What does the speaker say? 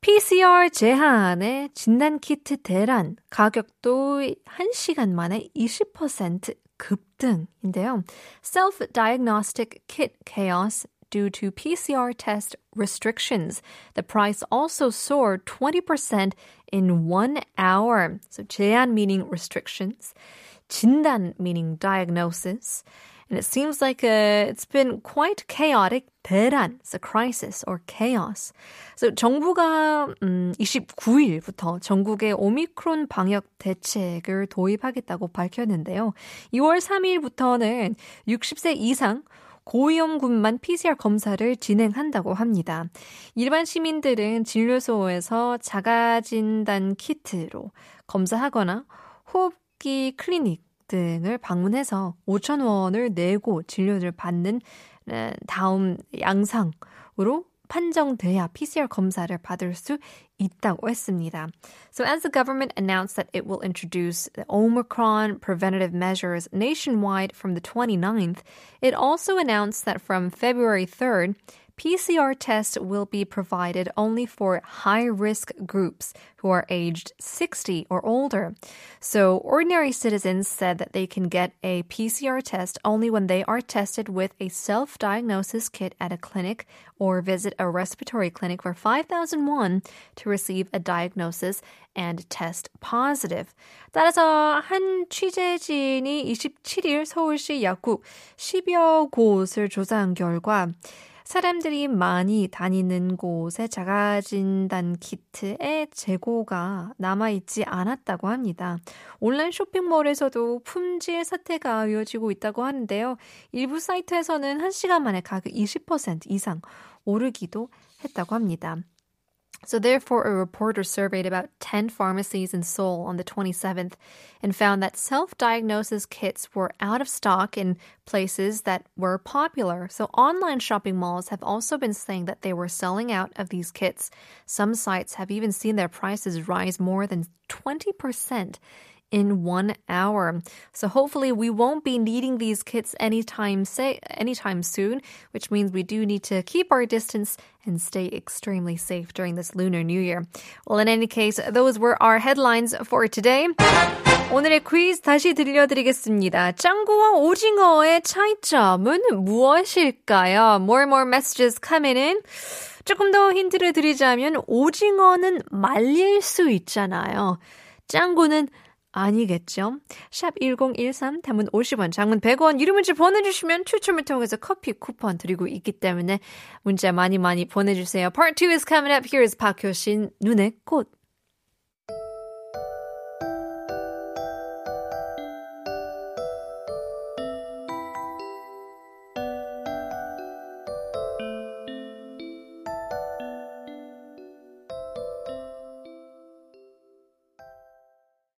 PCR 제한의 진단 키트 대란 가격도 1시간 만에 20% 급등인데요. Self-diagnostic kit chaos due to PCR test restrictions. The price also soared 20% in one hour. So 제한 meaning restrictions, 진단 meaning diagnosis. And it seems like uh, it's been quite chaotic. 대란, it's a crisis or chaos. So 정부가 음, 29일부터 전국에 오미크론 방역 대책을 도입하겠다고 밝혔는데요. 2월 3일부터는 60세 이상 고위험군만 PCR 검사를 진행한다고 합니다. 일반 시민들은 진료소에서 자가진단 키트로 검사하거나 호흡기 클리닉 등을 방문해서 5천 원을 내고 진료를 받는 다음 양상으로 판정돼야 PCR 검사를 받을 수 있다고 했습니다. So as the government announced that it will introduce the Omicron preventative measures nationwide from the 29th, it also announced that from February 3rd, PCR tests will be provided only for high risk groups who are aged 60 or older. So, ordinary citizens said that they can get a PCR test only when they are tested with a self diagnosis kit at a clinic or visit a respiratory clinic for 5,000 won to receive a diagnosis and test positive. 따라서 한 취재진이 27일 서울시 약국 10여 곳을 조사한 결과 사람들이 많이 다니는 곳에 자가진단 키트의 재고가 남아있지 않았다고 합니다. 온라인 쇼핑몰에서도 품질 사태가 이어지고 있다고 하는데요. 일부 사이트에서는 1시간 만에 가격 20% 이상 오르기도 했다고 합니다. So, therefore, a reporter surveyed about 10 pharmacies in Seoul on the 27th and found that self diagnosis kits were out of stock in places that were popular. So, online shopping malls have also been saying that they were selling out of these kits. Some sites have even seen their prices rise more than 20% in one hour. So hopefully we won't be needing these kits anytime say anytime soon, which means we do need to keep our distance and stay extremely safe during this Lunar New Year. Well, in any case, those were our headlines for today. 오늘의 퀴즈 다시 들려드리겠습니다. 짱구와 오징어의 차이점은 무엇일까요? More and more messages coming in. 조금 더 힌트를 드리자면 오징어는 말릴 수 있잖아요. 짱구는 아니겠죠? 샵 1013, 담은 50원, 장문 100원, 유료 문자 보내주시면 추첨을 통해서 커피 쿠폰 드리고 있기 때문에 문자 많이 많이 보내주세요. Part 2 is coming up. Here is 박효신, 눈의 꽃.